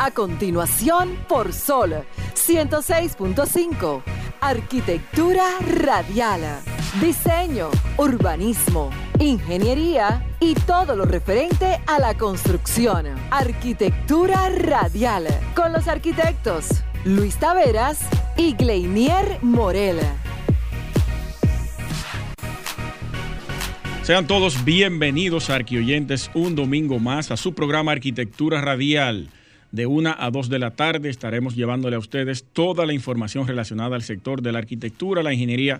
A continuación, por Sol 106.5. Arquitectura radial. Diseño, urbanismo, ingeniería y todo lo referente a la construcción. Arquitectura radial. Con los arquitectos Luis Taveras y Gleinier Morel. Sean todos bienvenidos, arquioyentes, un domingo más a su programa Arquitectura Radial. De una a dos de la tarde estaremos llevándole a ustedes toda la información relacionada al sector de la arquitectura, la ingeniería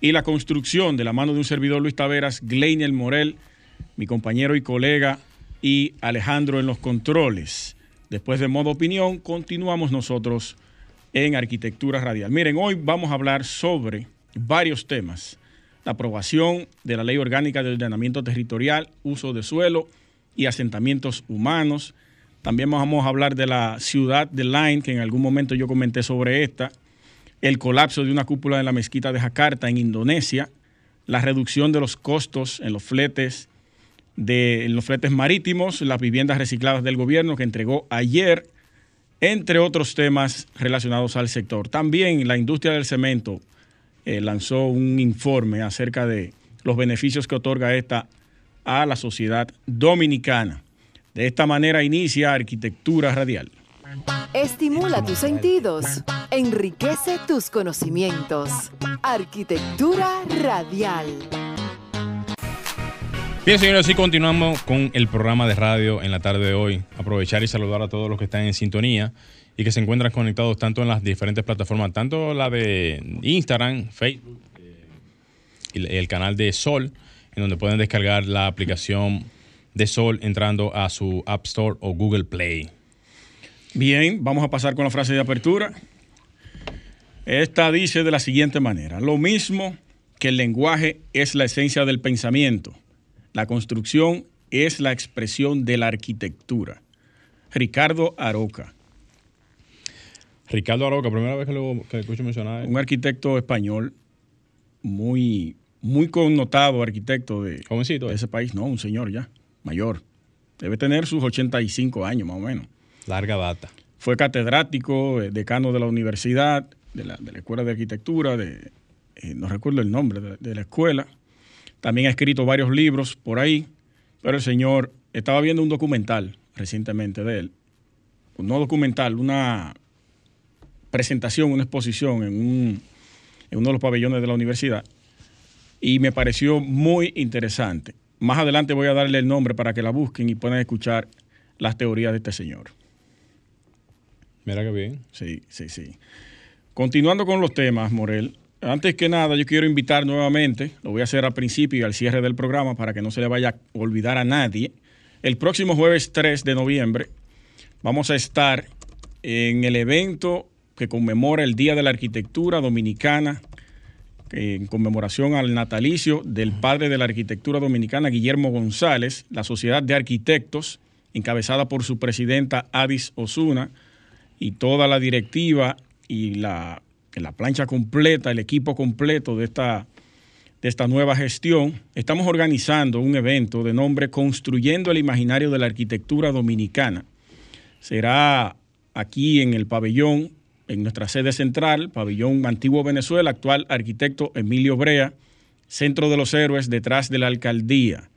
y la construcción de la mano de un servidor Luis Taveras, Gleinier Morel, mi compañero y colega, y Alejandro en los controles. Después de modo opinión, continuamos nosotros en Arquitectura Radial. Miren, hoy vamos a hablar sobre varios temas la aprobación de la Ley Orgánica de Ordenamiento Territorial, uso de suelo y asentamientos humanos. También vamos a hablar de la ciudad de Line, que en algún momento yo comenté sobre esta, el colapso de una cúpula de la mezquita de Jakarta en Indonesia, la reducción de los costos en los fletes de en los fletes marítimos, las viviendas recicladas del gobierno que entregó ayer, entre otros temas relacionados al sector. También la industria del cemento eh, lanzó un informe acerca de los beneficios que otorga esta a la sociedad dominicana. De esta manera inicia Arquitectura Radial. Estimula tus sentidos, enriquece tus conocimientos. Arquitectura Radial. Bien, señores, así continuamos con el programa de radio en la tarde de hoy. Aprovechar y saludar a todos los que están en sintonía y que se encuentran conectados tanto en las diferentes plataformas, tanto la de Instagram, Facebook y el canal de Sol, en donde pueden descargar la aplicación de Sol entrando a su App Store o Google Play. Bien, vamos a pasar con la frase de apertura. Esta dice de la siguiente manera, lo mismo que el lenguaje es la esencia del pensamiento, la construcción es la expresión de la arquitectura. Ricardo Aroca. Ricardo Aroca, primera vez que lo que escucho mencionar. Un arquitecto español muy, muy connotado arquitecto de, de ese país. No, un señor ya, mayor. Debe tener sus 85 años más o menos. Larga data. Fue catedrático, eh, decano de la universidad, de la, Escuela de Arquitectura, de, eh, no recuerdo el nombre de, de la escuela. También ha escrito varios libros por ahí, pero el señor estaba viendo un documental recientemente de él. No documental, una presentación, una exposición en, uno de los pabellones de la universidad y me pareció muy interesante. Más adelante voy a darle el nombre para que la busquen y puedan escuchar las teorías de este señor. Mira qué bien. Sí, sí, sí. Continuando con los temas, Morel, antes que nada yo quiero invitar nuevamente, lo voy a hacer al principio y al cierre del programa para que no se le vaya a olvidar a nadie. El próximo jueves 3 de noviembre vamos a estar en el evento que conmemora el Día de la Arquitectura Dominicana, en conmemoración al natalicio del padre de la arquitectura dominicana, Guillermo González, la Sociedad de Arquitectos, encabezada por su presidenta Adis Osuna, y toda la directiva y la, la plancha completa, el equipo completo de esta, de esta nueva gestión, estamos organizando un evento de nombre Construyendo el Imaginario de la Arquitectura Dominicana. Será aquí en el pabellón en nuestra sede central, Pabellón Antiguo Venezuela, actual arquitecto Emilio Brea, Centro de los Héroes, detrás de la alcaldía.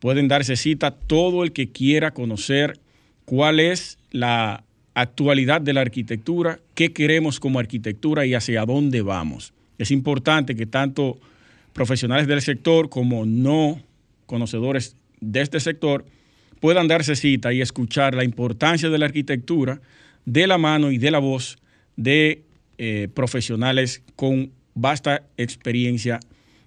Pueden darse cita todo el que quiera conocer cuál es la actualidad de la arquitectura, qué queremos como arquitectura y hacia dónde vamos. Es importante que tanto profesionales del sector como no conocedores de este sector puedan darse cita y escuchar la importancia de la arquitectura de la mano y de la voz de eh, profesionales con vasta experiencia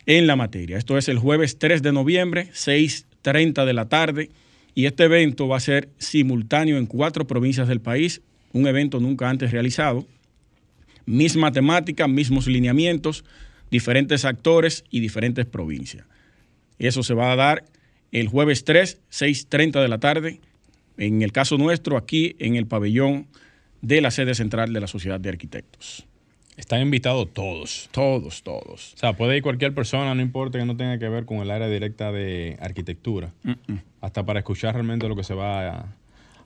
en la materia. Esto es el jueves 3 de noviembre, 6.30 de la tarde, y este evento va a ser simultáneo en cuatro provincias del país, un evento nunca antes realizado. Misma temática, mismos lineamientos, diferentes actores y diferentes provincias. Eso se va a dar el jueves 3, 6.30 de la tarde, en el caso nuestro, aquí en el pabellón de la sede central de la Sociedad de Arquitectos. Están invitados todos. Todos, todos. O sea, puede ir cualquier persona, no importa que no tenga que ver con el área directa de arquitectura, hasta para escuchar realmente lo que se va a,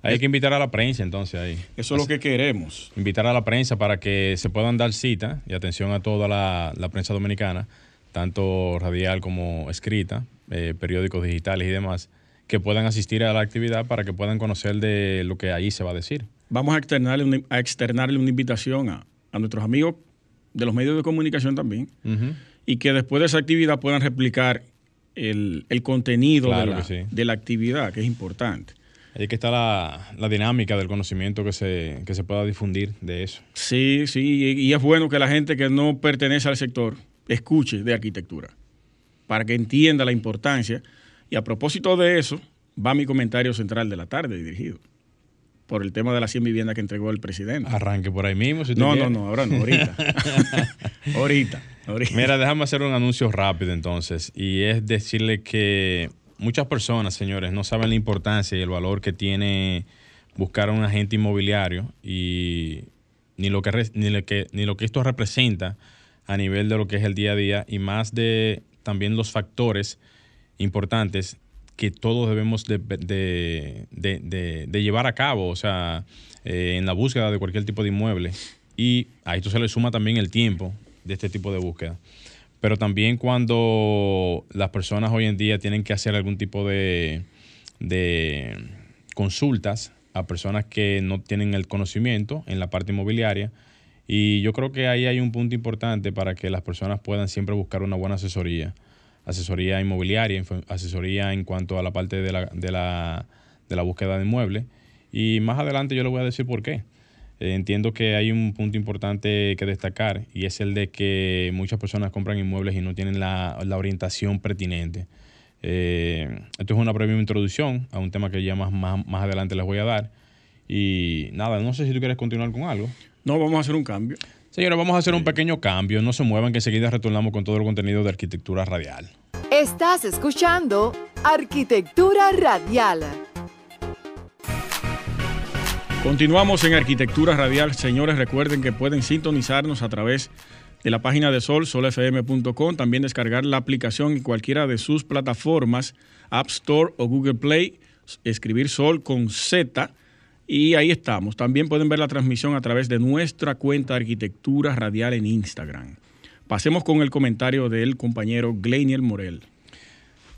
Hay que invitar a la prensa entonces ahí. Eso es lo que queremos. Invitar a la prensa para que se puedan dar cita y atención a toda la, prensa dominicana, tanto radial como escrita, eh, periódicos digitales y demás, que puedan asistir a la actividad para que puedan conocer de lo que ahí se va a decir. Vamos a externarle una, a externarle una invitación a, nuestros amigos de los medios de comunicación también y que después de esa actividad puedan replicar el, contenido de, la, de la actividad, que es importante. Ahí que está la, dinámica del conocimiento que se, que se pueda difundir de eso. Sí, sí, y, es bueno que la gente que no pertenece al sector escuche de arquitectura, para que entienda la importancia. Y a propósito de eso, va mi comentario central de la tarde dirigido por el tema de las 100 viviendas que entregó el presidente. Arranque por ahí mismo. Si no, no, no, ahora no, ahorita. ahorita, ahorita. Mira, déjame hacer un anuncio rápido entonces. Y es decirle que muchas personas, señores, no saben la importancia y el valor que tiene buscar a un agente inmobiliario y ni lo que, ni lo que, ni lo que esto representa a nivel de lo que es el día a día y más de también los factores importantes que todos debemos de, llevar a cabo, o sea, eh, en la búsqueda de cualquier tipo de inmueble. Y a esto se le suma también el tiempo de este tipo de búsqueda pero también cuando las personas hoy en día tienen que hacer algún tipo de, consultas a personas que no tienen el conocimiento en la parte inmobiliaria. Y yo creo que ahí hay un punto importante para que las personas puedan siempre buscar una buena asesoría. Asesoría inmobiliaria, asesoría en cuanto a la parte de la, de la, de la búsqueda de inmuebles. Y más adelante yo le voy a decir por qué. Eh, entiendo que hay un punto importante que destacar y es el de que muchas personas compran inmuebles y no tienen la, orientación pertinente. Eh, esto es una breve introducción a un tema que ya más, más, adelante les voy a dar. Y nada, no sé si tú quieres continuar con algo. No, vamos a hacer un cambio. Señores, vamos a hacer un pequeño cambio. No se muevan, que enseguida retornamos con todo el contenido de arquitectura radial. Estás escuchando Arquitectura Radial. Continuamos en Arquitectura Radial. Señores, recuerden que pueden sintonizarnos a través de la página de Sol, solfm.com, también descargar la aplicación en cualquiera de sus plataformas, App Store o Google Play, escribir Sol con Z y ahí estamos. También pueden ver la transmisión a través de nuestra cuenta Arquitectura Radial en Instagram. Pasemos con el comentario del compañero Gleiniel Morel.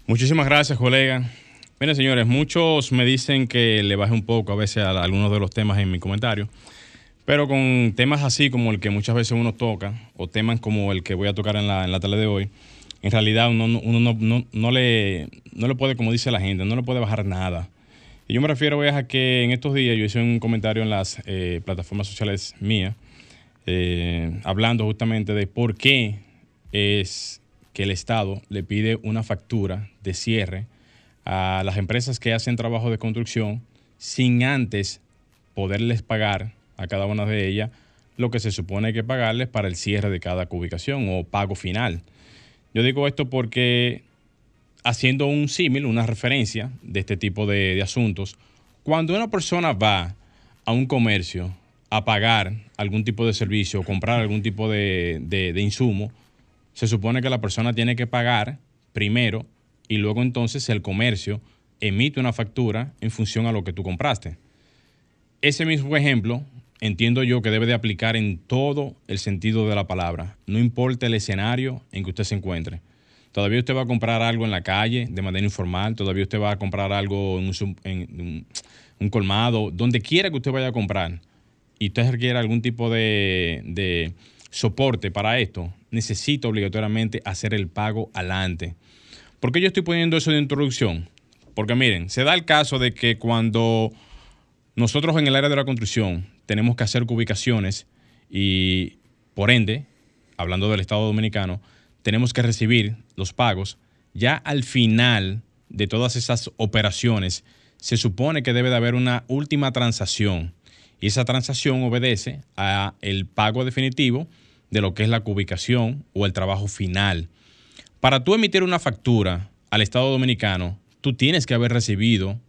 Muchísimas gracias, colega. Miren, señores, muchos me dicen que le baje un poco a veces a algunos de los temas en mi comentario, pero con temas así como el que muchas veces uno toca, o temas como el que voy a tocar en la, en la tarde de hoy, en realidad uno, no, le, no le puede, como dice la gente, no le puede bajar nada. Y yo me refiero a que en estos días yo hice un comentario en las eh, plataformas sociales mías, eh, hablando justamente de por qué es que el Estado le pide una factura de cierre a las empresas que hacen trabajo de construcción sin antes poderles pagar a cada una de ellas lo que se supone que pagarles para el cierre de cada ubicación o pago final. Yo digo esto porque haciendo un símil, una referencia de este tipo de, asuntos, cuando una persona va a un comercio a pagar algún tipo de servicio o comprar algún tipo de, de insumo, se supone que la persona tiene que pagar primero y luego entonces el comercio emite una factura en función a lo que tú compraste. Ese mismo ejemplo entiendo yo que debe de aplicar en todo el sentido de la palabra, no importa el escenario en que usted se encuentre. Todavía usted va a comprar algo en la calle de manera informal, todavía usted va a comprar algo en un, colmado, donde quiera que usted vaya a comprar y usted requiere algún tipo de, soporte para esto, necesita obligatoriamente hacer el pago adelante. ¿Por qué yo estoy poniendo eso de introducción? Porque miren, se da el caso de que cuando nosotros en el área de la construcción tenemos que hacer ubicaciones y por ende, hablando del Estado Dominicano, tenemos que recibir los pagos, ya al final de todas esas operaciones se supone que debe de haber una última transacción y esa transacción obedece a el pago definitivo de lo que es la ubicación o el trabajo final. Para tú emitir una factura al Estado Dominicano, tú tienes que haber recibido,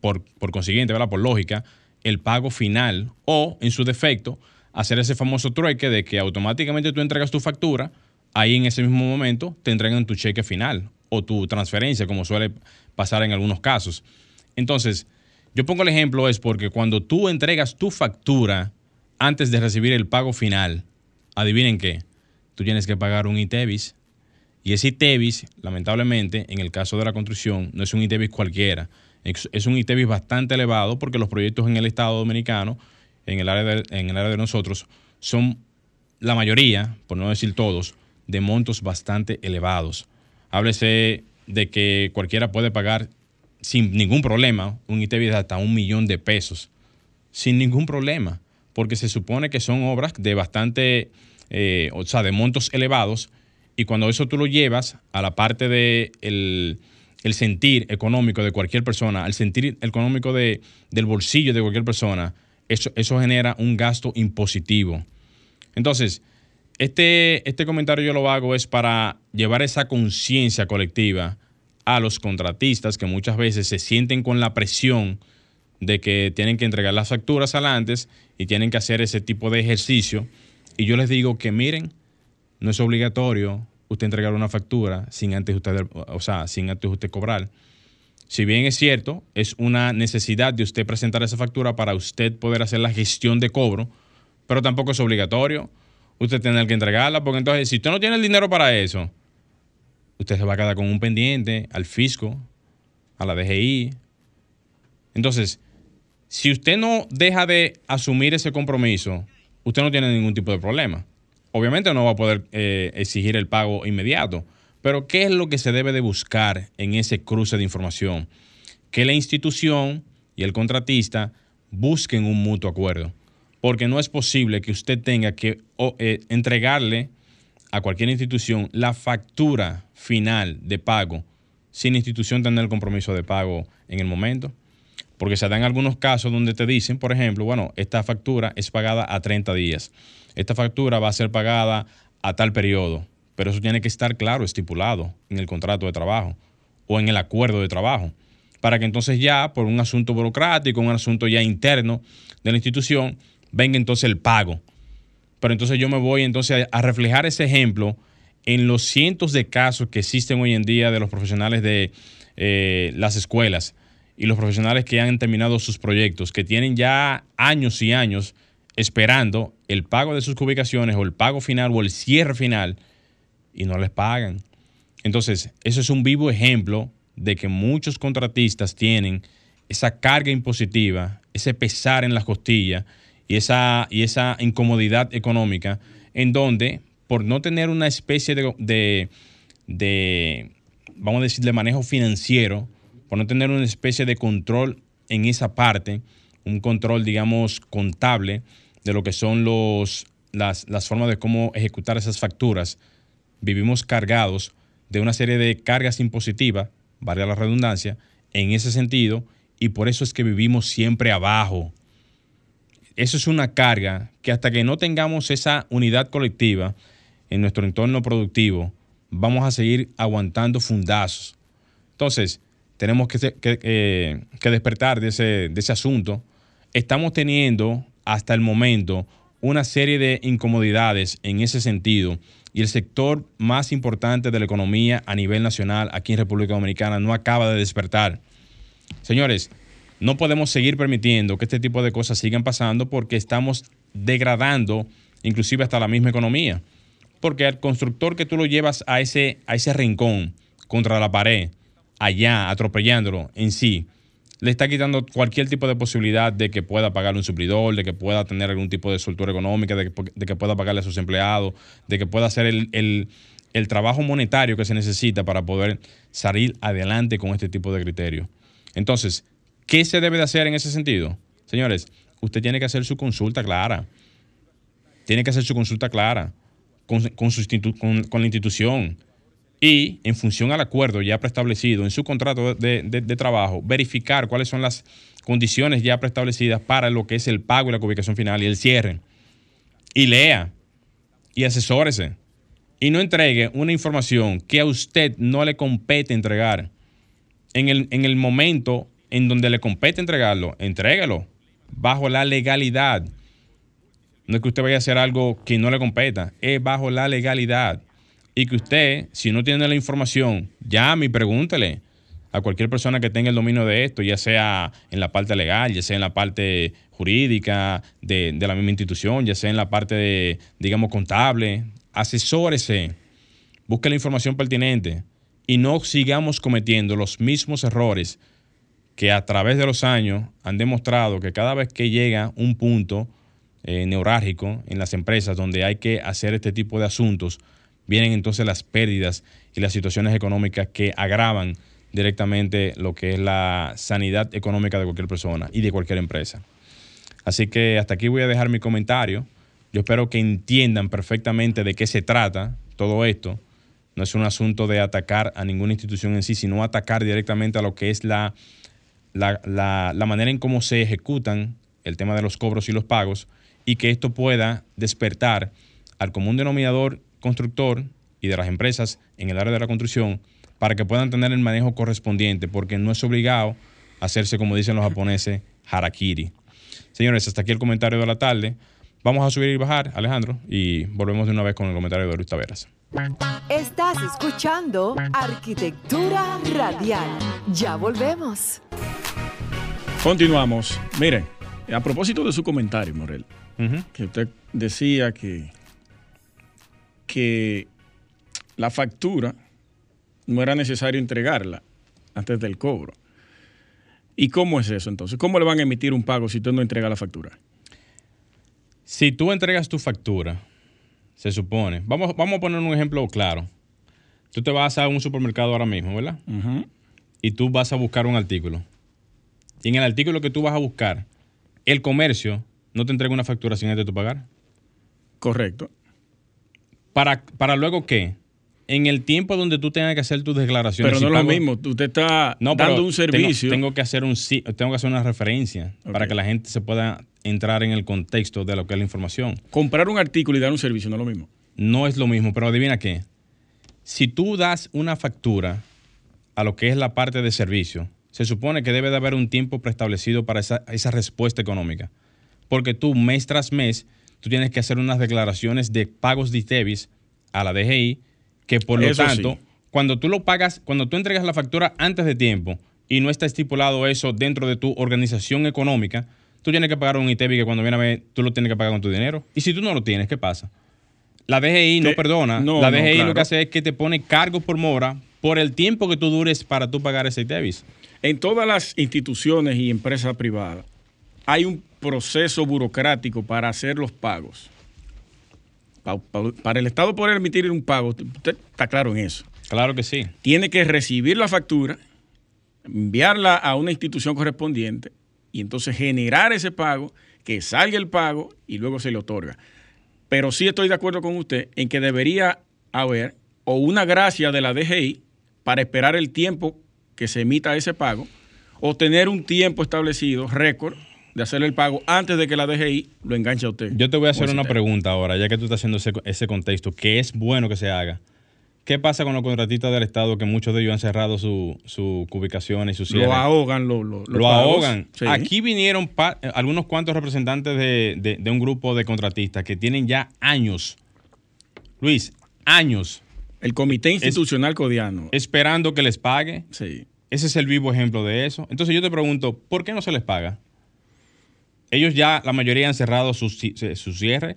por, consiguiente, ¿verdad? por lógica, el pago final o, en su defecto, hacer ese famoso trueque de que automáticamente tú entregas tu factura, ahí en ese mismo momento te entregan tu cheque final o tu transferencia, como suele pasar en algunos casos. Entonces, Yo pongo el ejemplo es porque cuando tú entregas tu factura antes de recibir el pago final, adivinen qué, tú tienes que pagar un ITEVIS. Y ese ITEVIS, lamentablemente, en el caso de la construcción, no es un ITEVIS cualquiera. Es un ITEVIS bastante elevado porque los proyectos en el Estado Dominicano, en el área de, en el área de nosotros, son la mayoría, por no decir todos, de montos bastante elevados. Háblese de que cualquiera puede pagar sin ningún problema un ITEVIS de hasta un millón de pesos. Sin ningún problema. Porque se supone que son obras de bastante, eh, o sea, de montos elevados. Y cuando eso tú lo llevas a la parte de el, sentir económico de cualquier persona, al sentir económico de, del bolsillo de cualquier persona, eso, eso genera un gasto impositivo. Entonces, este, este comentario yo lo hago es para llevar esa conciencia colectiva a los contratistas que muchas veces se sienten con la presión de que tienen que entregar las facturas al antes y tienen que hacer ese tipo de ejercicio. Y yo les digo que miren, no es obligatorio usted entregar una factura sin antes usted, o sea, sin antes usted cobrar. Si bien es cierto, es una necesidad de usted presentar esa factura para usted poder hacer la gestión de cobro, pero tampoco es obligatorio usted tiene que entregarla, porque entonces si usted no tiene el dinero para eso, usted se va a quedar con un pendiente al fisco, a la DGI. Entonces, si usted no deja de asumir ese compromiso, usted no tiene ningún tipo de problema. Obviamente no va a poder eh, exigir el pago inmediato, pero ¿qué es lo que se debe de buscar en ese cruce de información? Que la institución y el contratista busquen un mutuo acuerdo porque no es posible que usted tenga que eh, entregarle a cualquier institución la factura final de pago sin la institución tener el compromiso de pago en el momento. Porque se dan algunos casos donde te dicen, por ejemplo, bueno, esta factura es pagada a 30 días. Esta factura va a ser pagada a tal periodo. Pero eso tiene que estar claro, estipulado en el contrato de trabajo o en el acuerdo de trabajo. Para que entonces ya, por un asunto burocrático, un asunto ya interno de la institución, venga entonces el pago. Pero entonces yo me voy entonces a reflejar ese ejemplo en los cientos de casos que existen hoy en día de los profesionales de eh, las escuelas y los profesionales que han terminado sus proyectos, que tienen ya años y años esperando el pago de sus ubicaciones o el pago final o el cierre final y no les pagan. Entonces, eso es un vivo ejemplo de que muchos contratistas tienen esa carga impositiva, ese pesar en las costillas y esa, y esa incomodidad económica en donde, por no tener una especie de, de, vamos a decir, de manejo financiero, por no tener una especie de control en esa parte, un control, digamos, contable de lo que son los, las, las formas de cómo ejecutar esas facturas, vivimos cargados de una serie de cargas impositivas, valga la redundancia, en ese sentido, y por eso es que vivimos siempre abajo eso es una carga que hasta que no tengamos esa unidad colectiva en nuestro entorno productivo, vamos a seguir aguantando fundazos. Entonces, tenemos que, eh, despertar de ese, de ese asunto. Estamos teniendo hasta el momento una serie de incomodidades en ese sentido y el sector más importante de la economía a nivel nacional aquí en República Dominicana no acaba de despertar. Señores, no podemos seguir permitiendo que este tipo de cosas sigan pasando porque estamos degradando inclusive hasta la misma economía. Porque al constructor que tú lo llevas a ese, a ese rincón, contra la pared, allá, atropellándolo en sí, le está quitando cualquier tipo de posibilidad de que pueda pagarle un suplidor, de que pueda tener algún tipo de soltura económica, de que, pueda pagarle a sus empleados, de que pueda hacer el, el trabajo monetario que se necesita para poder salir adelante con este tipo de criterios. Entonces, ¿Qué se debe de hacer en ese sentido? Señores, usted tiene que hacer su consulta clara. Tiene que hacer su consulta clara con, la institución y en función al acuerdo ya preestablecido en su contrato de, trabajo, verificar cuáles son las condiciones ya preestablecidas para lo que es el pago y la ubicación final y el cierre. Y lea y asesórese. Y no entregue una información que a usted no le compete entregar en el, en el momento en donde le compete entregarlo, entrégalo bajo la legalidad. No es que usted vaya a hacer algo que no le competa, es bajo la legalidad. Y que usted, si no tiene la información, llame y pregúntele a cualquier persona que tenga el dominio de esto, ya sea en la parte legal, ya sea en la parte jurídica de, de la misma institución, ya sea en la parte, de, digamos, contable. Asesórese, busque la información pertinente y no sigamos cometiendo los mismos errores que a través de los años han demostrado que cada vez que llega un punto eh, neurálgico en las empresas donde hay que hacer este tipo de asuntos, vienen entonces las pérdidas y las situaciones económicas que agravan directamente lo que es la sanidad económica de cualquier persona y de cualquier empresa. Así que hasta aquí voy a dejar mi comentario. Yo espero que entiendan perfectamente de qué se trata todo esto. No es un asunto de atacar a ninguna institución en sí, sino atacar directamente a lo que es la, la, la manera en cómo se ejecutan el tema de los cobros y los pagos y que esto pueda despertar al común denominador constructor y de las empresas en el área de la construcción para que puedan tener el manejo correspondiente, porque no es obligado hacerse, como dicen los japoneses, harakiri. Señores, hasta aquí el comentario de la tarde. Vamos a subir y bajar, Alejandro, y volvemos de una vez con el comentario de Luis Taveras. Estás escuchando Arquitectura Radial. Ya volvemos. Continuamos. Miren, a propósito de su comentario, Morel, que usted decía que, que la factura no era necesario entregarla antes del cobro. ¿Y cómo es eso entonces? ¿Cómo le van a emitir un pago si usted no entrega la factura? Si tú entregas tu factura, se supone, vamos, vamos a poner un ejemplo claro. Tú te vas a un supermercado ahora mismo, ¿verdad? Y tú vas a buscar un artículo. Y en el artículo que tú vas a buscar, el comercio no te entrega una factura sin antes de tu pagar. Correcto. ¿Para, para luego qué? en el tiempo donde tú tengas que hacer tus declaraciones. Pero no es lo mismo, usted está dando un servicio. Tengo, que hacer un tengo que hacer una referencia para que la gente se pueda entrar en el contexto de lo que es la información. Comprar un artículo y dar un servicio no es lo mismo. No es lo mismo, pero adivina qué. Si tú das una factura a lo que es la parte de servicio, se supone que debe de haber un tiempo preestablecido para esa, esa respuesta económica. Porque tú mes tras mes, tú tienes que hacer unas declaraciones de pagos de ITEVIS a la DGI que por lo tanto, cuando tú lo pagas, cuando tú entregas la factura antes de tiempo y no está estipulado eso dentro de tu organización económica, tú tienes que pagar un ITEVI que cuando viene a ver, tú lo tienes que pagar con tu dinero. Y si tú no lo tienes, ¿qué pasa? La DGI no perdona. la DGI lo que hace es que te pone cargo por mora por el tiempo que tú dures para tú pagar ese ITEVIS. En todas las instituciones y empresas privadas hay un proceso burocrático para hacer los pagos para el Estado poder emitir un pago, usted está claro en eso. Claro que sí. Tiene que recibir la factura, enviarla a una institución correspondiente y entonces generar ese pago, que salga el pago y luego se le otorga. Pero sí estoy de acuerdo con usted en que debería haber o una gracia de la DGI para esperar el tiempo que se emita ese pago o tener un tiempo establecido, récord, de hacer el pago antes de que la DGI lo enganche a usted. Yo te voy a hacer una pregunta ahora, ya que tú estás haciendo ese, contexto, que es bueno que se haga. ¿Qué pasa con los contratistas del Estado que muchos de ellos han cerrado sus su ubicaciones y sus Lo ahogan, lo, lo, lo ahogan. Aquí vinieron algunos cuantos representantes de, un grupo de contratistas que tienen ya años, Luis, años. El Comité Institucional Codiano. Esperando que les pague. Sí. Ese es el vivo ejemplo de eso. Entonces yo te pregunto, ¿por qué no se les paga? ellos ya, la mayoría han cerrado su, su cierre,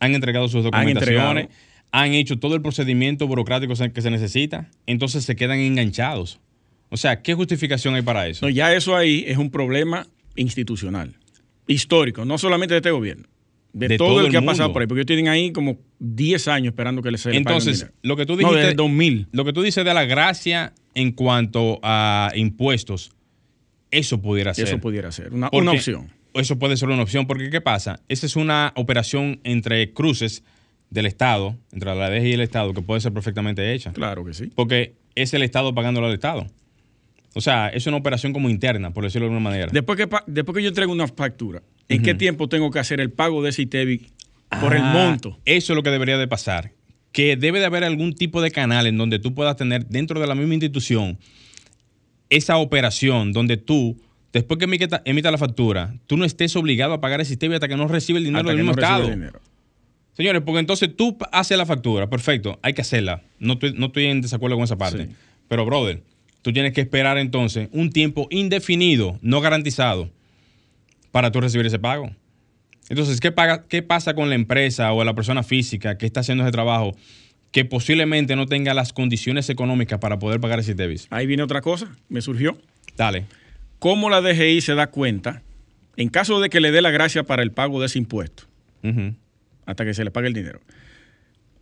han entregado sus documentaciones, han, hecho todo el procedimiento burocrático que se necesita, entonces se quedan enganchados. O sea, ¿qué justificación hay para eso? No, ya eso ahí es un problema institucional, histórico, no solamente de este gobierno, de, todo, el que ha pasado por ahí, porque ellos tienen ahí como 10 años esperando que les se Entonces, lo que tú dijiste, no, desde 2000. Lo que tú dices de la gracia en cuanto a impuestos, eso pudiera ser. Eso pudiera ser, una, una opción eso puede ser una opción, porque ¿qué pasa? Esa es una operación entre cruces del Estado, entre la DG y el Estado, que puede ser perfectamente hecha. Claro que sí. Porque es el Estado pagándolo al Estado. O sea, es una operación como interna, por decirlo de alguna manera. Después que, después que yo entrego una factura, ¿en qué tiempo tengo que hacer el pago de ese ITEVI por el ah, monto? Eso es lo que debería de pasar. Que debe de haber algún tipo de canal en donde tú puedas tener dentro de la misma institución esa operación donde tú después que emita, la factura, tú no estés obligado a pagar ese ITEVI hasta que no recibe el dinero del mismo Estado. Señores, porque entonces tú haces la factura, perfecto, hay que hacerla. No estoy, no estoy en desacuerdo con esa parte. Pero, brother, tú tienes que esperar entonces un tiempo indefinido, no garantizado, para tú recibir ese pago. Entonces, ¿qué, paga, ¿qué pasa con la empresa o la persona física que está haciendo ese trabajo que posiblemente no tenga las condiciones económicas para poder pagar ese ITEVIS? Ahí viene otra cosa, me surgió. Dale. ¿Cómo la DGI se da cuenta, en caso de que le dé la gracia para el pago de ese impuesto, hasta que se le pague el dinero?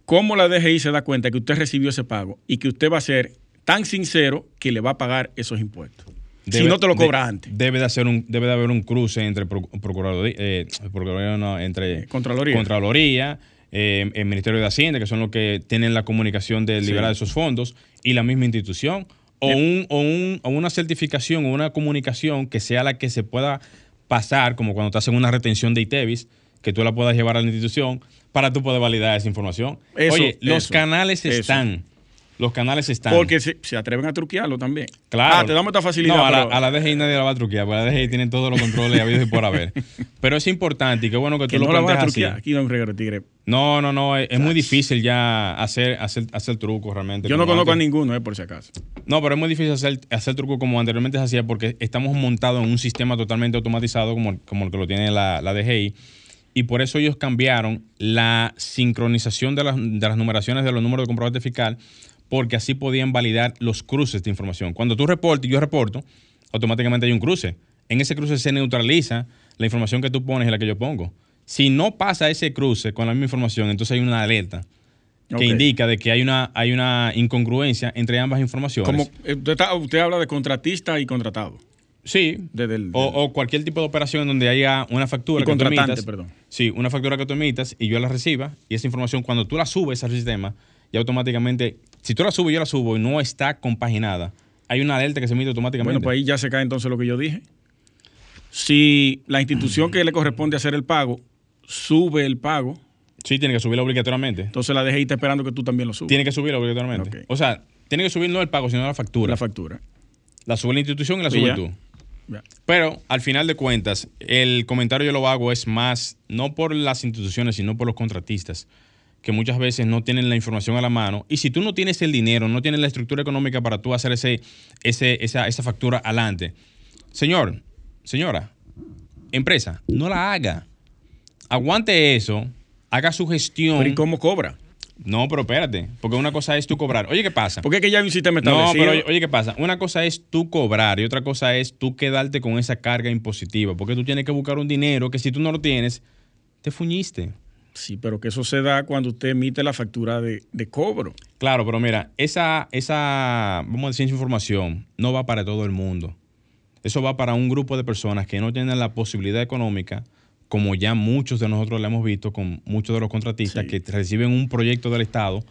¿Cómo la DGI se da cuenta que usted recibió ese pago y que usted va a ser tan sincero que le va a pagar esos impuestos? Si no te lo de- cobra antes. Debe de, hacer un, debe de haber un cruce entre eh, no, entre Eh, Contraloría. Contraloría, eh, el Ministerio de Hacienda, que son los que tienen la comunicación de Sí. liberar esos fondos, y la misma institución, o, un, o, un- o una certificación o una comunicación que sea la que se pueda pasar, como cuando te hacen una retención de ITEVIS, que tú la puedas llevar a la institución para tú poder validar esa información. Eso, Oye, los canales eso. están. Los canales están. Porque se, se atreven a truquearlo también. Claro. Ah, te damos esta facilidad. No, a la, pero- a la DGI nadie la va a truquear, porque la DGI tiene todos los controles habidos y por haber. Pero es importante y qué bueno que tú que lo no a planteas truquear. así. Aquí no de tigre. No, no, no, es, es muy difícil ya hacer, hacer, hacer trucos realmente. Yo no conozco a ninguno, eh, por si acaso. No, pero es muy difícil hacer, hacer trucos como anteriormente se hacía porque estamos montados en un sistema totalmente automatizado como, como el que lo tiene la, la DGI. Y por eso ellos cambiaron la sincronización de las, de las numeraciones de los números de comprobante fiscal, porque así podían validar los cruces de información. Cuando tú reportes y yo reporto, automáticamente hay un cruce. En ese cruce se neutraliza la información que tú pones y la que yo pongo. Si no pasa ese cruce con la misma información, entonces hay una alerta que indica de que hay una, hay una incongruencia entre ambas informaciones. Como, eh, usted, habla de contratista y contratado. Sí. Desde el- o, o cualquier tipo de operación donde haya una factura Y que tú emitas. perdón. Sí, una factura que tú emitas y yo la reciba y esa información cuando tú la subes al sistema, ya automáticamente, si tú la subes yo la subo y no está compaginada, hay una alerta que se emite automáticamente. Bueno, pues ahí ya se cae entonces lo que yo dije. Si la institución que le corresponde hacer el pago sube el pago, Sí, tiene que subirlo obligatoriamente. entonces la DGI está esperando que tú también lo subas. Tiene que subirlo obligatoriamente. O sea, tiene que subir no el pago, sino la factura. la factura. La sube la institución y la sube tú. Ya. Pero al final de cuentas, el comentario yo lo hago es más, no por las instituciones, sino por los contratistas, que muchas veces no tienen la información a la mano. Y si tú no tienes el dinero, no tienes la estructura económica para tú hacer ese, ese, esa, esa factura adelante, señor, señora, empresa, no la haga. Aguante eso, haga su gestión. Pero ¿y cómo cobra? No, pero espérate, porque una cosa es tú cobrar. Oye, ¿qué pasa? Porque es que ya hay un sistema No, establecido. pero oye, oye, ¿qué pasa? Una cosa es tú cobrar y otra cosa es tú quedarte con esa carga impositiva, porque tú tienes que buscar un dinero que si tú no lo tienes, te fuñiste. Sí, pero que eso se da cuando usted emite la factura de, de cobro. Claro, pero mira, esa, esa, vamos a decir, esa información no va para todo el mundo. Eso va para un grupo de personas que no tienen la posibilidad económica, como ya muchos de nosotros lo hemos visto con muchos de los contratistas Sí. que reciben un proyecto del Estado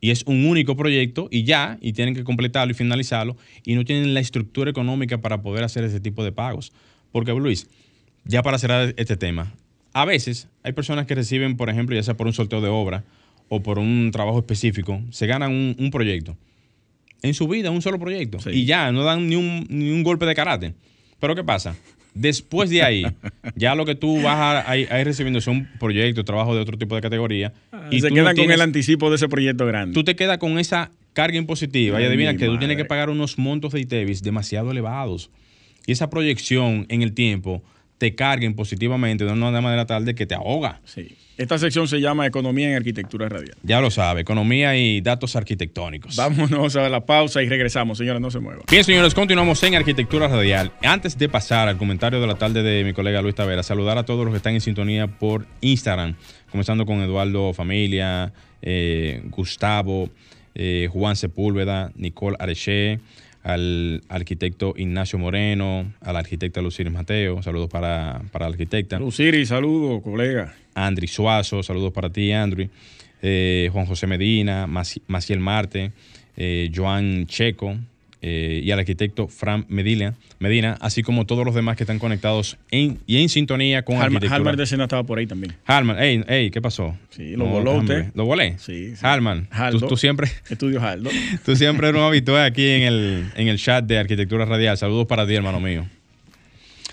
y es un único proyecto y ya, y tienen que completarlo y finalizarlo y no tienen la estructura económica para poder hacer ese tipo de pagos. Porque, Luis, ya para cerrar este tema, a veces hay personas que reciben, por ejemplo, ya sea por un sorteo de obra o por un trabajo específico, se ganan un, un proyecto. En su vida, un solo proyecto. Sí. Y ya, no dan ni un, ni un golpe de karate. Pero ¿qué pasa? Después de ahí, ya lo que tú vas a, a ir a ir recibiendo son proyectos, trabajo de otro tipo de categoría. Y se quedan no con el anticipo de ese proyecto grande. Tú te quedas con esa carga impositiva y adivina que tú tienes que pagar unos montos de ITEVIS demasiado elevados. Y esa proyección en el tiempo te carga impositivamente de una manera tal de que te ahoga. Sí. Esta sección se llama Economía en Arquitectura Radial. Ya lo sabe, economía y datos arquitectónicos. Vámonos a la pausa y regresamos. Señora, no se mueva. Bien, señores, continuamos en Arquitectura Radial. Antes de pasar al comentario de la tarde de mi colega Luis Tavera, saludar a todos los que están en sintonía por Instagram, comenzando con Eduardo Familia, eh, Gustavo, eh, Juan Sepúlveda, Nicole Areche, al arquitecto Ignacio Moreno, a la arquitecta Luciris Mateo, saludos para, para la arquitecta. Luciri, saludos, colega. Andri Suazo, saludos para ti, Andri. Eh, Juan José Medina, Maci- Maciel Marte, eh, Joan Checo eh, y al arquitecto Fran Medina, Medina, así como todos los demás que están conectados en, y en sintonía con Halmar, arquitectura. Halmar de Sena estaba por ahí también. Halman, ey, ey, ¿qué pasó? Sí, lo voló usted. ¿Lo volé? Sí, sí. Halman, tú, tú siempre, Estudio Haldo. tú siempre eres un habitué aquí en el, en el chat de Arquitectura Radial. Saludos para ti, hermano mío.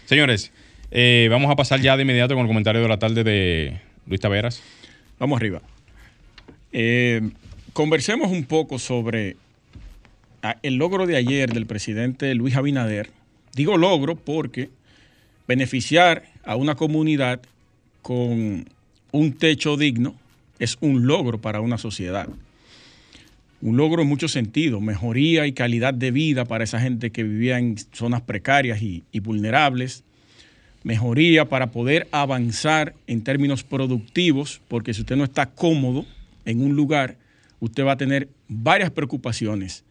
Señores, eh, vamos a pasar ya de inmediato con el comentario de la tarde de Luis Taveras. Vamos arriba. Eh, conversemos un poco sobre el logro de ayer del presidente Luis Abinader, digo logro porque beneficiar a una comunidad con un techo digno es un logro para una sociedad. Un logro en muchos sentidos, mejoría y calidad de vida para esa gente que vivía en zonas precarias y, y vulnerables, mejoría para poder avanzar en términos productivos, porque si usted no está cómodo en un lugar, usted va a tener varias preocupaciones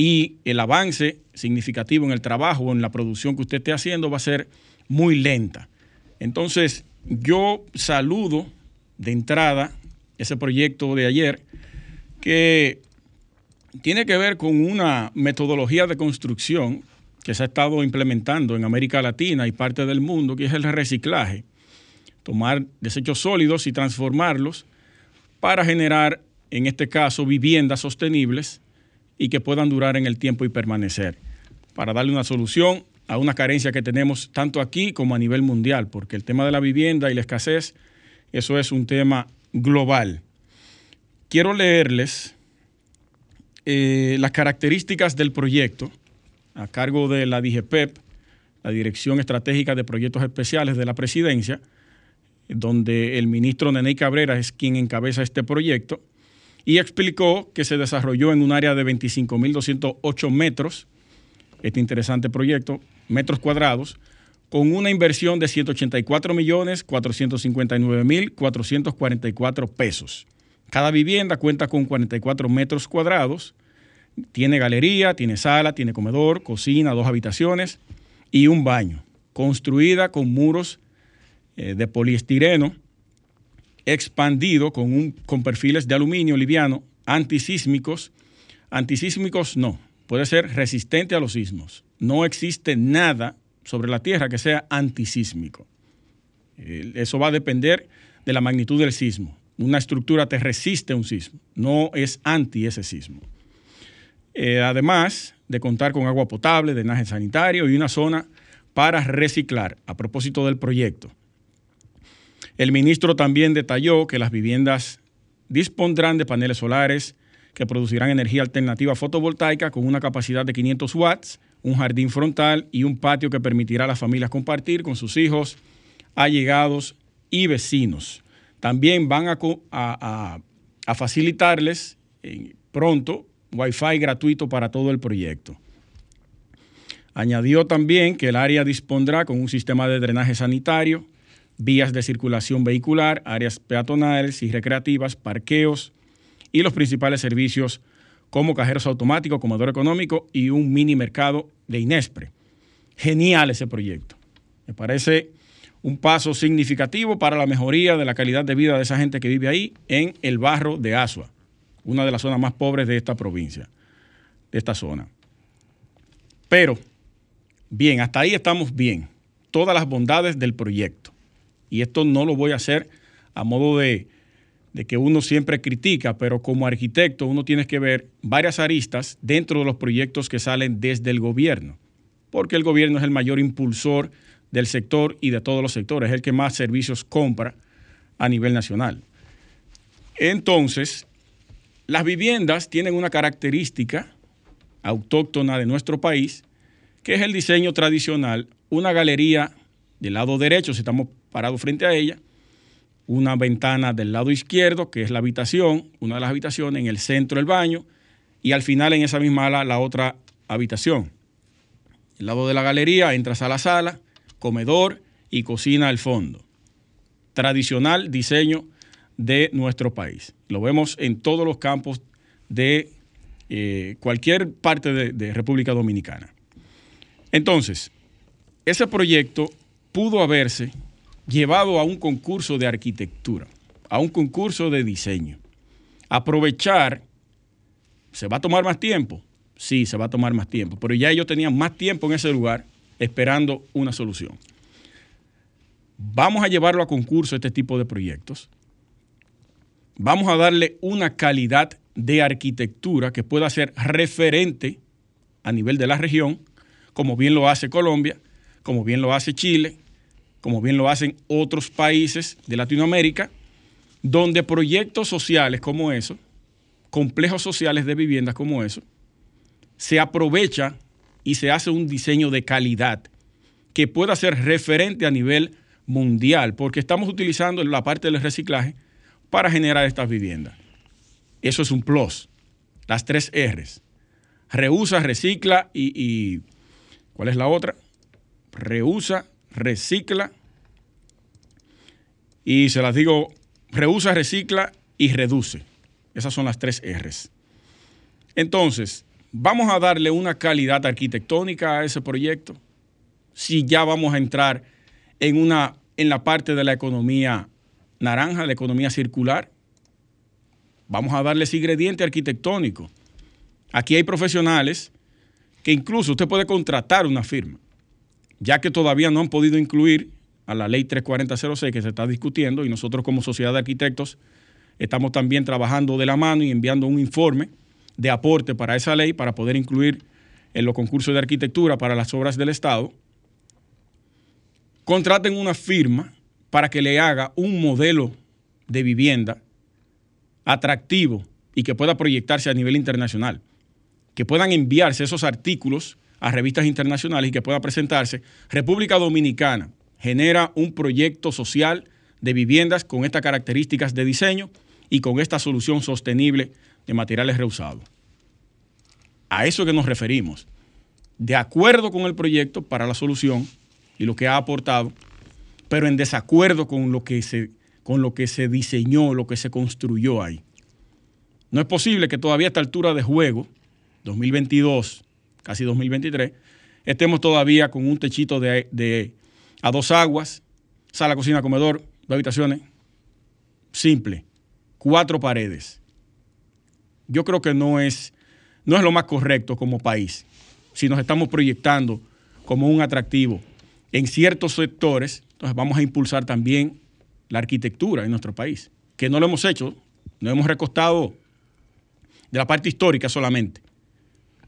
y el avance significativo en el trabajo o en la producción que usted esté haciendo va a ser muy lenta. Entonces, yo saludo de entrada ese proyecto de ayer que tiene que ver con una metodología de construcción que se ha estado implementando en América Latina y parte del mundo, que es el reciclaje. Tomar desechos sólidos y transformarlos para generar, en este caso, viviendas sostenibles y que puedan durar en el tiempo y permanecer, para darle una solución a una carencia que tenemos tanto aquí como a nivel mundial, porque el tema de la vivienda y la escasez, eso es un tema global. Quiero leerles eh, las características del proyecto a cargo de la DIGEPEP, la Dirección Estratégica de Proyectos Especiales de la Presidencia, donde el ministro Neney Cabrera es quien encabeza este proyecto, y explicó que se desarrolló en un área de 25.208 metros, este interesante proyecto, metros cuadrados, con una inversión de 184.459.444 pesos. Cada vivienda cuenta con 44 metros cuadrados, tiene galería, tiene sala, tiene comedor, cocina, dos habitaciones y un baño, construida con muros eh, de poliestireno expandido con, un, con perfiles de aluminio liviano antisísmicos. Antisísmicos no, puede ser resistente a los sismos. No existe nada sobre la Tierra que sea antisísmico. Eso va a depender de la magnitud del sismo. Una estructura te resiste a un sismo, no es anti ese sismo. Eh, además de contar con agua potable, drenaje sanitario y una zona para reciclar a propósito del proyecto. El ministro también detalló que las viviendas dispondrán de paneles solares que producirán energía alternativa fotovoltaica con una capacidad de 500 watts, un jardín frontal y un patio que permitirá a las familias compartir con sus hijos, allegados y vecinos. También van a, facilitarles eh, pronto Wi-Fi gratuito para todo el proyecto. Añadió también que el área dispondrá con un sistema de drenaje sanitario, vías de circulación vehicular, áreas peatonales y recreativas, parqueos y los principales servicios como cajeros automáticos, comedor económico y un mini mercado de Inespre. Genial ese proyecto. Me parece un paso significativo para la mejoría de la calidad de vida de esa gente que vive ahí en el barro de Asua, una de las zonas más pobres de esta provincia, de esta zona. Pero, bien, hasta ahí estamos bien. Todas las bondades del proyecto y esto no lo voy a hacer a modo de, que uno siempre critica, pero como arquitecto uno tiene que ver varias aristas dentro de los proyectos que salen desde el gobierno, porque el gobierno es el mayor impulsor del sector y de todos los sectores, es el que más servicios compra a nivel nacional. Entonces, las viviendas tienen una característica autóctona de nuestro país, que es el diseño tradicional, una galería del lado derecho, si estamos parado frente a ella, una ventana del lado izquierdo, que es la habitación, una de las habitaciones, en el centro el baño, y al final en esa misma ala la otra habitación. El lado de la galería entras a la sala, comedor y cocina al fondo. Tradicional diseño de nuestro país. Lo vemos en todos los campos de eh, cualquier parte de República Dominicana. Entonces, ese proyecto pudo haberse llevado a un concurso de arquitectura, a un concurso de diseño. Aprovechar, ¿se va a tomar más tiempo? Sí, se va a tomar más tiempo, pero ya ellos tenían más tiempo en ese lugar esperando una solución. Vamos a llevarlo a concurso este tipo de proyectos. Vamos a darle una calidad de arquitectura que pueda ser referente a nivel de la región, como bien lo hace Colombia, como bien lo hace Chile, como bien lo hacen otros países de Latinoamérica, donde proyectos sociales como eso, complejos sociales de viviendas como eso, se aprovecha y se hace un diseño de calidad que pueda ser referente a nivel mundial, porque estamos utilizando la parte del reciclaje para generar estas viviendas. Eso es un plus. Las tres R's. Reusa, recicla y, y ¿cuál es la otra? Reusa, recicla y se las digo, reusa, recicla y reduce. Esas son las tres R's. Entonces, vamos a darle una calidad arquitectónica a ese proyecto. Si ya vamos a entrar en, una, en la parte de la economía naranja, la economía circular, vamos a darle ese ingrediente arquitectónico. Aquí hay profesionales que incluso usted puede contratar una firma, ya que todavía no han podido incluir a la ley 34006 que se está discutiendo y nosotros como sociedad de arquitectos estamos también trabajando de la mano y enviando un informe de aporte para esa ley para poder incluir en los concursos de arquitectura para las obras del Estado. Contraten una firma para que le haga un modelo de vivienda atractivo y que pueda proyectarse a nivel internacional. Que puedan enviarse esos artículos a revistas internacionales y que pueda presentarse. República Dominicana, genera un proyecto social de viviendas con estas características de diseño y con esta solución sostenible de materiales reusados. A eso que nos referimos. De acuerdo con el proyecto para la solución y lo que ha aportado, pero en desacuerdo con lo que se, con lo que se diseñó, lo que se construyó ahí. No es posible que todavía a esta altura de juego, 2022, casi 2023, estemos todavía con un techito de, a dos aguas, sala, cocina, comedor, dos habitaciones. Simple. Cuatro paredes. Yo creo que no es, no es lo más correcto como país. Si nos estamos proyectando como un atractivo en ciertos sectores, entonces vamos a impulsar también la arquitectura en nuestro país, que no lo hemos hecho, no hemos recostado de la parte histórica solamente.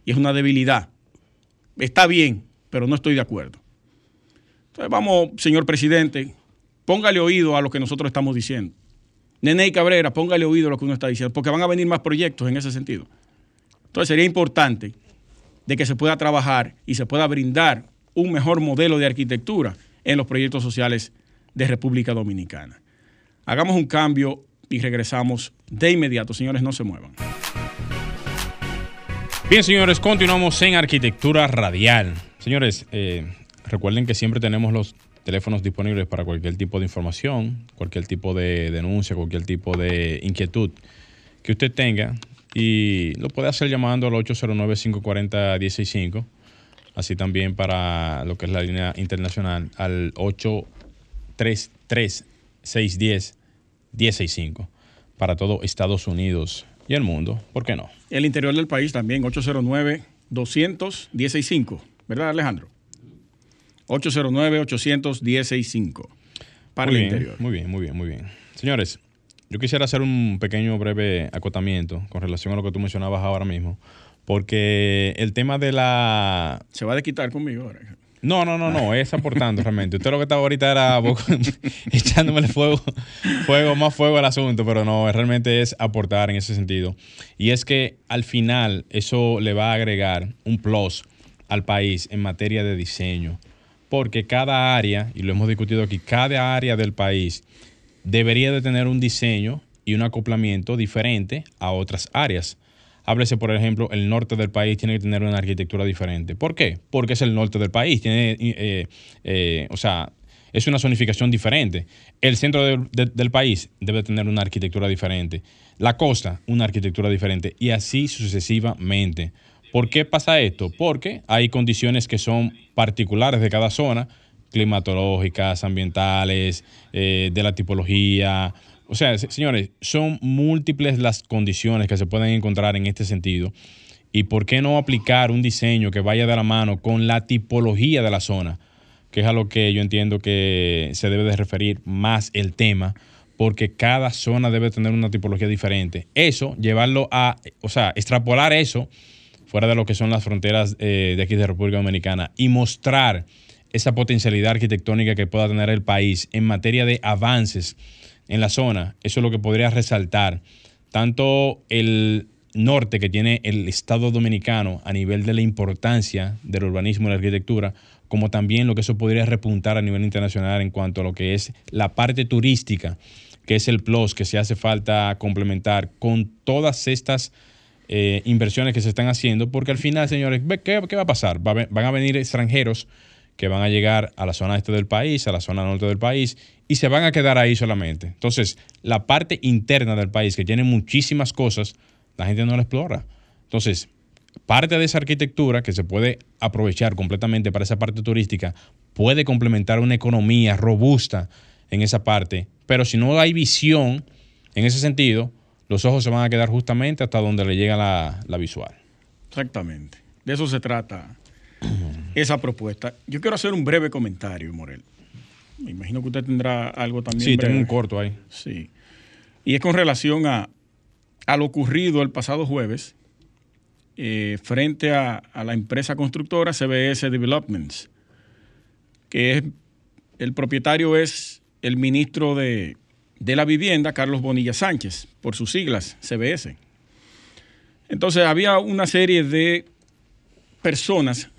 Y es una debilidad. Está bien, pero no estoy de acuerdo. Entonces vamos, señor presidente, póngale oído a lo que nosotros estamos diciendo. Nene y Cabrera, póngale oído a lo que uno está diciendo, porque van a venir más proyectos en ese sentido. Entonces sería importante de que se pueda trabajar y se pueda brindar un mejor modelo de arquitectura en los proyectos sociales de República Dominicana. Hagamos un cambio y regresamos de inmediato. Señores, no se muevan. Bien, señores, continuamos en arquitectura radial. Señores, eh, Recuerden que siempre tenemos los teléfonos disponibles para cualquier tipo de información, cualquier tipo de denuncia, cualquier tipo de inquietud que usted tenga y lo puede hacer llamando al 809-540-165, así también para lo que es la línea internacional al 833-610-165 para todo Estados Unidos y el mundo, ¿por qué no? El interior del país también, 809-200-165, ¿verdad Alejandro? 809-800-1065 para muy el bien, interior. Muy bien, muy bien, muy bien. Señores, yo quisiera hacer un pequeño breve acotamiento con relación a lo que tú mencionabas ahora mismo, porque el tema de la... Se va a quitar conmigo ahora. No, no, no, no, es aportando realmente. Usted lo que estaba ahorita era echándome fuego, fuego, más fuego al asunto, pero no, realmente es aportar en ese sentido. Y es que al final eso le va a agregar un plus al país en materia de diseño, porque cada área, y lo hemos discutido aquí, cada área del país debería de tener un diseño y un acoplamiento diferente a otras áreas. Háblese, por ejemplo, el norte del país tiene que tener una arquitectura diferente. ¿Por qué? Porque es el norte del país. Tiene, eh, eh, o sea, es una zonificación diferente. El centro de, de, del país debe tener una arquitectura diferente. La costa, una arquitectura diferente. Y así sucesivamente. ¿Por qué pasa esto? Porque hay condiciones que son particulares de cada zona, climatológicas, ambientales, eh, de la tipología, o sea, señores, son múltiples las condiciones que se pueden encontrar en este sentido. ¿Y por qué no aplicar un diseño que vaya de la mano con la tipología de la zona? Que es a lo que yo entiendo que se debe de referir más el tema, porque cada zona debe tener una tipología diferente. Eso, llevarlo a, o sea, extrapolar eso fuera de lo que son las fronteras eh, de aquí de República Dominicana y mostrar esa potencialidad arquitectónica que pueda tener el país en materia de avances en la zona, eso es lo que podría resaltar tanto el norte que tiene el Estado dominicano a nivel de la importancia del urbanismo y la arquitectura, como también lo que eso podría repuntar a nivel internacional en cuanto a lo que es la parte turística, que es el plus que se hace falta complementar con todas estas eh, inversiones que se están haciendo, porque al final, señores, ¿qué, va a pasar? van a venir extranjeros que van a llegar a la zona este del país, a la zona norte del país, y se van a quedar ahí solamente. Entonces, la parte interna del país, que tiene muchísimas cosas, la gente no la explora. Entonces, parte de esa arquitectura que se puede aprovechar completamente para esa parte turística puede complementar una economía robusta en esa parte, pero si no hay visión en ese sentido, los ojos se van a quedar justamente hasta donde le llega la, la visual. Exactamente. De eso se trata esa propuesta. Yo quiero hacer un breve comentario, Morel. Me imagino que usted tendrá algo también. Sí, tengo un corto ahí. Sí. Y es con relación a, a lo ocurrido el pasado jueves eh, frente a, la empresa constructora CBS Developments, que es el propietario es el ministro de, de la Vivienda, Carlos Bonilla Sánchez, por sus siglas, CBS. Entonces había una serie de personas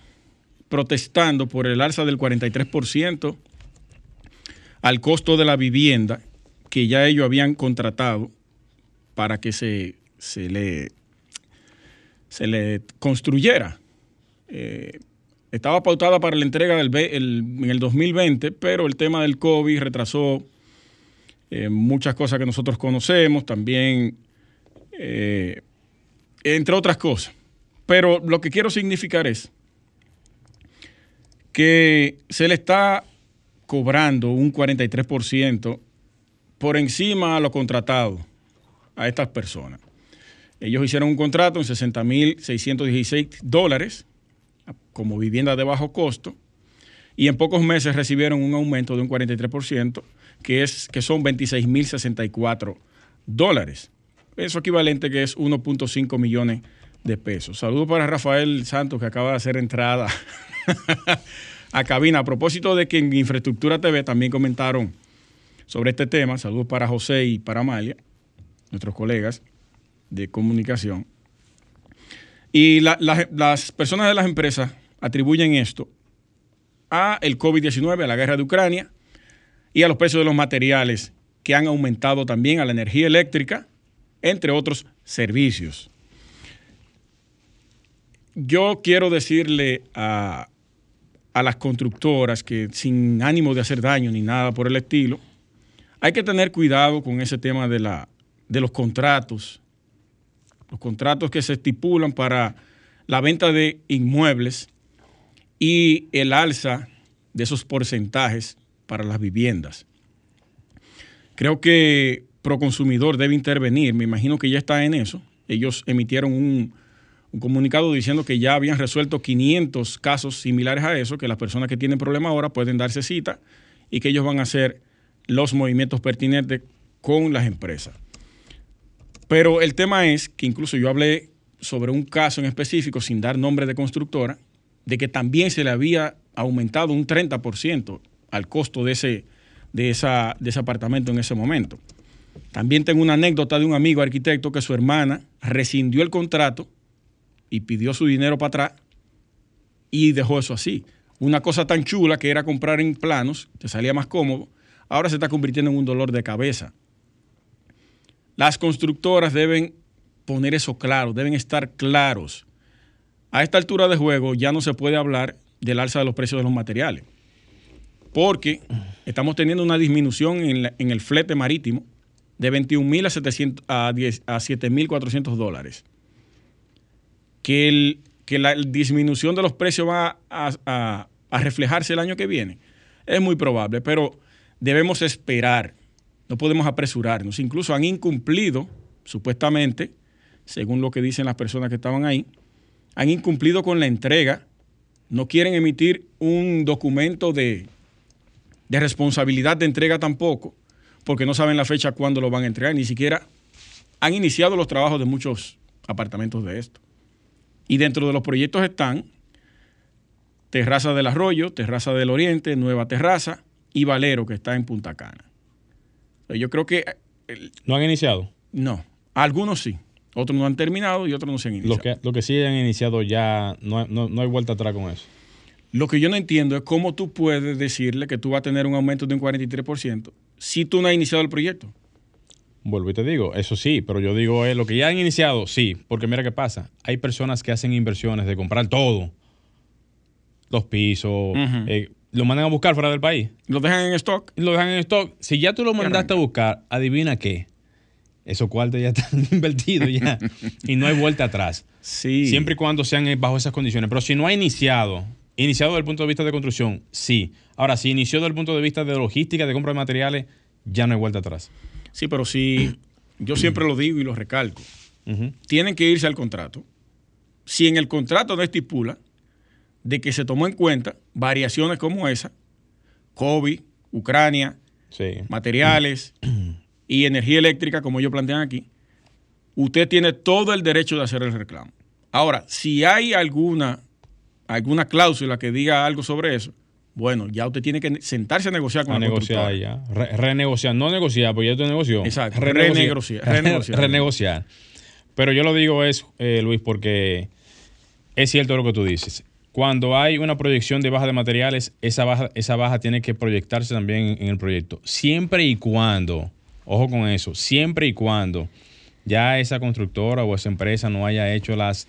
protestando por el alza del 43% al costo de la vivienda que ya ellos habían contratado para que se, se le se le construyera. Eh, estaba pautada para la entrega del, en el 2020, pero el tema del COVID retrasó eh, muchas cosas que nosotros conocemos, también, eh, entre otras cosas. Pero lo que quiero significar es que se le está cobrando un 43% por encima a lo contratado a estas personas. Ellos hicieron un contrato en 60.616 dólares como vivienda de bajo costo y en pocos meses recibieron un aumento de un 43%, que, es, que son 26.064 dólares. Eso equivalente que es 1.5 millones de pesos. Saludos para Rafael Santos que acaba de hacer entrada a cabina. A propósito de que en Infraestructura TV también comentaron sobre este tema. Saludos para José y para Amalia, nuestros colegas de comunicación. Y las personas de las empresas atribuyen esto a el COVID-19, a la guerra de Ucrania y a los precios de los materiales que han aumentado también, a la energía eléctrica, entre otros servicios. Yo quiero decirle a, a las constructoras que sin ánimo de hacer daño ni nada por el estilo, hay que tener cuidado con ese tema de, la, de los contratos los contratos que se estipulan para la venta de inmuebles y el alza de esos porcentajes para las viviendas. Creo que Proconsumidor debe intervenir, me imagino que ya está en eso. Ellos emitieron un, un comunicado diciendo que ya habían resuelto 500 casos similares a eso, que las personas que tienen problema ahora pueden darse cita y que ellos van a hacer los movimientos pertinentes con las empresas. Pero el tema es que incluso yo hablé sobre un caso en específico, sin dar nombre de constructora, de que también se le había aumentado un 30% al costo de ese, de, esa, de ese apartamento en ese momento. También tengo una anécdota de un amigo arquitecto que su hermana rescindió el contrato y pidió su dinero para atrás y dejó eso así. Una cosa tan chula que era comprar en planos, te salía más cómodo, ahora se está convirtiendo en un dolor de cabeza. Las constructoras deben poner eso claro, deben estar claros. A esta altura de juego ya no se puede hablar del alza de los precios de los materiales, porque estamos teniendo una disminución en, el flete marítimo de 21 mil a, a, 7.400 dólares. Que, que la disminución de los precios va a reflejarse el año que viene es muy probable, pero debemos esperar no podemos apresurarnos. Incluso han incumplido, supuestamente, según lo que dicen las personas que estaban ahí, han incumplido con la entrega. No quieren emitir un documento de, de responsabilidad de entrega tampoco, porque no saben la fecha cuándo lo van a entregar. Ni siquiera han iniciado los trabajos de muchos apartamentos de esto. Y dentro de los proyectos están Terraza del Arroyo, Terraza del Oriente, Nueva Terraza y Valero, que está en Punta Cana. Yo creo que... ¿No han iniciado? No, algunos sí. Otros no han terminado y otros no se han iniciado. Lo que, lo que sí han iniciado ya, no, no, no hay vuelta atrás con eso. Lo que yo no entiendo es cómo tú puedes decirle que tú vas a tener un aumento de un 43% si tú no has iniciado el proyecto. Vuelvo y te digo, eso sí, pero yo digo, eh, lo que ya han iniciado, sí, porque mira qué pasa. Hay personas que hacen inversiones de comprar todo. Los pisos, eh, lo mandan a buscar fuera del país. Lo dejan en stock. Lo dejan en stock. Si ya tú lo mandaste a buscar, adivina qué. Esos cuartos ya están invertidos ya. y no hay vuelta atrás. Sí. Siempre y cuando sean bajo esas condiciones. Pero si no ha iniciado, iniciado desde el punto de vista de construcción, sí. Ahora, si inició desde el punto de vista de logística, de compra de materiales, ya no hay vuelta atrás. Sí, pero si yo siempre lo digo y lo recalco, tienen que irse al contrato. Si en el contrato no estipula de que se tomó en cuenta variaciones como esa, COVID, Ucrania, materiales y energía eléctrica, como ellos plantean aquí, usted tiene todo el derecho de hacer el reclamo. Ahora, si hay alguna, alguna cláusula que diga algo sobre eso, bueno, ya usted tiene que sentarse a negociar con a negociar ya. renegociar, no negociar, porque ya usted negoció. Exacto, renegociar. Renegociar. renegociar. Pero yo lo digo es, eh, Luis, porque es cierto lo que tú dices. Cuando hay una proyección de baja de materiales, esa baja, esa baja tiene que proyectarse también en el proyecto. Siempre y cuando, ojo con eso, siempre y cuando ya esa constructora o esa empresa no haya hecho las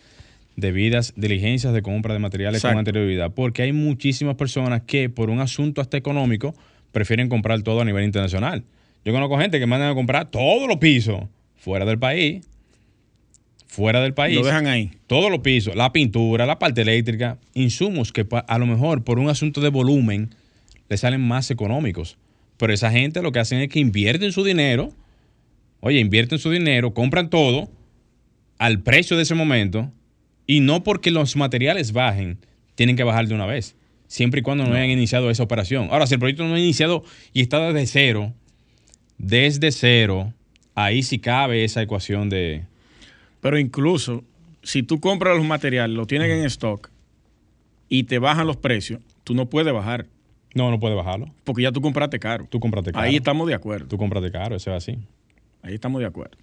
debidas diligencias de compra de materiales con anterioridad, porque hay muchísimas personas que por un asunto hasta económico prefieren comprar todo a nivel internacional. Yo conozco gente que mandan a comprar todos los pisos fuera del país, fuera del país. Lo dejan ahí. Todos los pisos, la pintura, la parte eléctrica, insumos que a lo mejor por un asunto de volumen le salen más económicos. Pero esa gente lo que hacen es que invierten su dinero, oye, invierten su dinero, compran todo al precio de ese momento y no porque los materiales bajen, tienen que bajar de una vez, siempre y cuando no, hayan iniciado esa operación. Ahora, si el proyecto no ha iniciado y está desde cero, desde cero, ahí sí cabe esa ecuación de... Pero incluso, si tú compras los materiales, lo tienes en stock y te bajan los precios, tú no puedes bajar. No, no puedes bajarlo. Porque ya tú compraste caro. Tú compraste caro. Ahí estamos de acuerdo. Tú compraste caro, eso es así. Ahí estamos de acuerdo.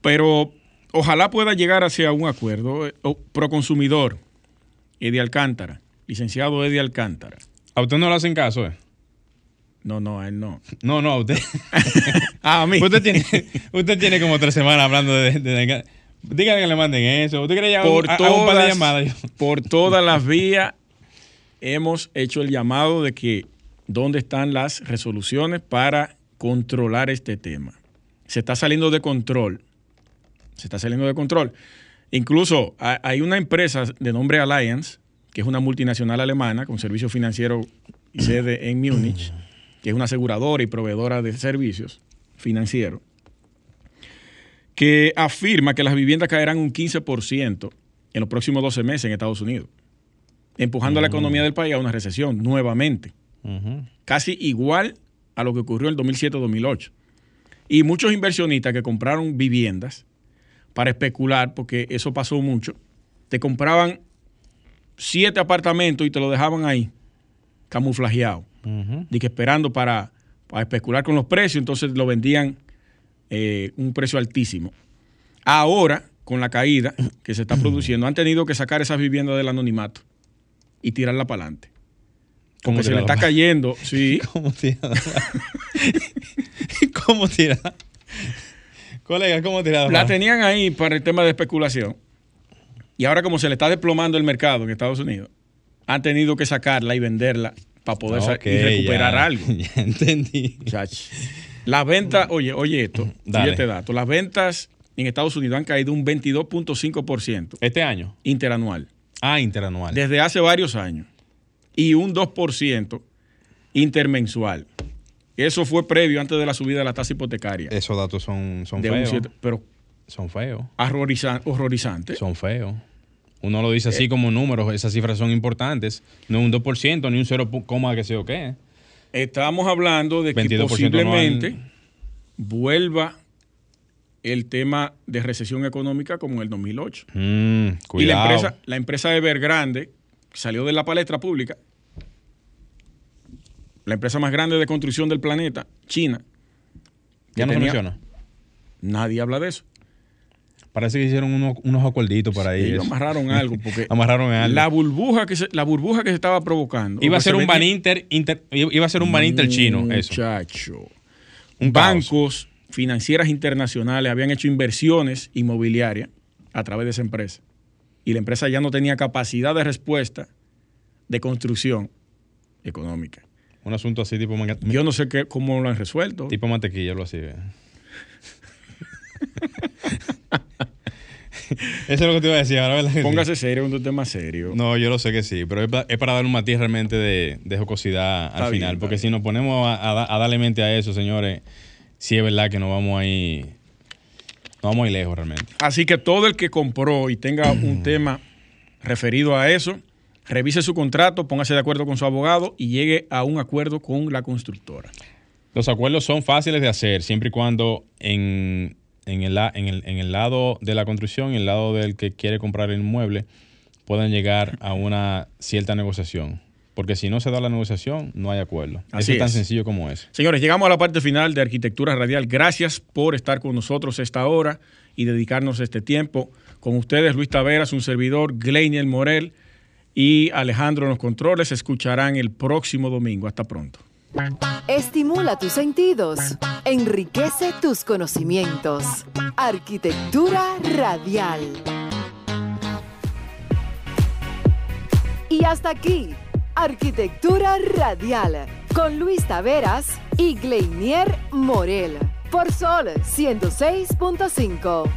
Pero ojalá pueda llegar hacia un acuerdo. Eh, Proconsumidor, Eddie Alcántara, licenciado Eddie Alcántara. ¿A usted no le hacen caso, eh? No, no, a él no. No, no, a usted. a mí. Usted tiene, usted tiene como tres semanas hablando de, de, Dígale que le manden eso. ¿Usted quiere por a, todas, un par de llamadas? Por todas las vías hemos hecho el llamado de que dónde están las resoluciones para controlar este tema. Se está saliendo de control se está saliendo de control. Incluso hay una empresa de nombre Alliance, que es una multinacional alemana con servicio financiero y sede en Múnich, que es una aseguradora y proveedora de servicios financieros, que afirma que las viviendas caerán un 15% en los próximos 12 meses en Estados Unidos, empujando a la economía del país a una recesión nuevamente, casi igual a lo que ocurrió en el 2007-2008. Y muchos inversionistas que compraron viviendas para especular, porque eso pasó mucho. Te compraban siete apartamentos y te lo dejaban ahí, camuflajeado, y que esperando para, especular con los precios, entonces lo vendían eh, un precio altísimo. Ahora, con la caída que se está produciendo, han tenido que sacar esas viviendas del anonimato y tirarla para adelante. Como se le está cayendo, sí. ¿Cómo tirada? ¿Cómo tirada? Colega, ¿cómo La tenían ahí para el tema de especulación. Y ahora como se le está desplomando el mercado en Estados Unidos, han tenido que sacarla y venderla para poder recuperar algo. Ya entendí. Las ventas, oye, oye esto, oye este dato. Las ventas en Estados Unidos han caído un 22.5%. ¿Este año? Interanual. Ah, interanual. Desde hace varios años. Y un 2% intermensual. Eso fue previo antes de la subida de la tasa hipotecaria. Esos datos son, son feos. pero son feos. horrorizantes. Son feos. Uno lo dice así eh. como números, esas cifras son importantes. No un 2%, ni un 0, que sé o qué. Estamos hablando de que posiblemente vuelva el tema de recesión económica como en el 2008. Mm, y la empresa, la empresa Evergrande salió de la palestra pública la empresa más grande de construcción del planeta, China. ¿Ya no se menciona? Nadie habla de eso. Parece que hicieron unos, unos acuerditos para Ellos ellos. amarraron algo porque Amarraron algo. la burbuja que se, la burbuja que se estaba provocando. Iba a ser se un ban inter, inter- iba a ser un ban inter chino, eso. Muchacho. Un caos. Bancos, financieras internacionales habían hecho inversiones inmobiliarias a través de esa empresa. Y la empresa ya no tenía capacidad de respuesta de construcción económica. Un asunto así tipo, manga- Yo no sé qué, cómo lo han resuelto. tipo mantequilla, algo así. Eso es lo que te iba a decir ahora, ¿verdad? Póngase serio, un tema serio. No, yo lo sé que sí, pero es, pa- es para dar un matiz realmente de, de jocosidad al Está final. porque bien. si nos ponemos a, a da- a darle mente a eso, señores, sí es verdad que nos vamos ahí. No vamos a ir lejos realmente. Así que todo el que compró y tenga un tema referido a eso, revise su contrato, póngase de acuerdo con su abogado y llegue a un acuerdo con la constructora. Los acuerdos son fáciles de hacer siempre y cuando en, en, el, en, el, en el lado de la construcción y el lado del que quiere comprar el inmueble puedan llegar a una cierta negociación. Porque si no se da la negociación, no hay acuerdo. Así Eso es tan es. sencillo como es. Señores, llegamos a la parte final de Arquitectura Radial. Gracias por estar con nosotros esta hora y dedicarnos este tiempo. Con ustedes, Luis Taveras, un servidor, Gleiniel Morel y Alejandro en los controles. Se escucharán el próximo domingo. Hasta pronto. Estimula tus sentidos, enriquece tus conocimientos. Arquitectura radial. Y hasta aquí, Arquitectura radial, con Luis Taveras y Gleinier Morel, por Sol 106.5.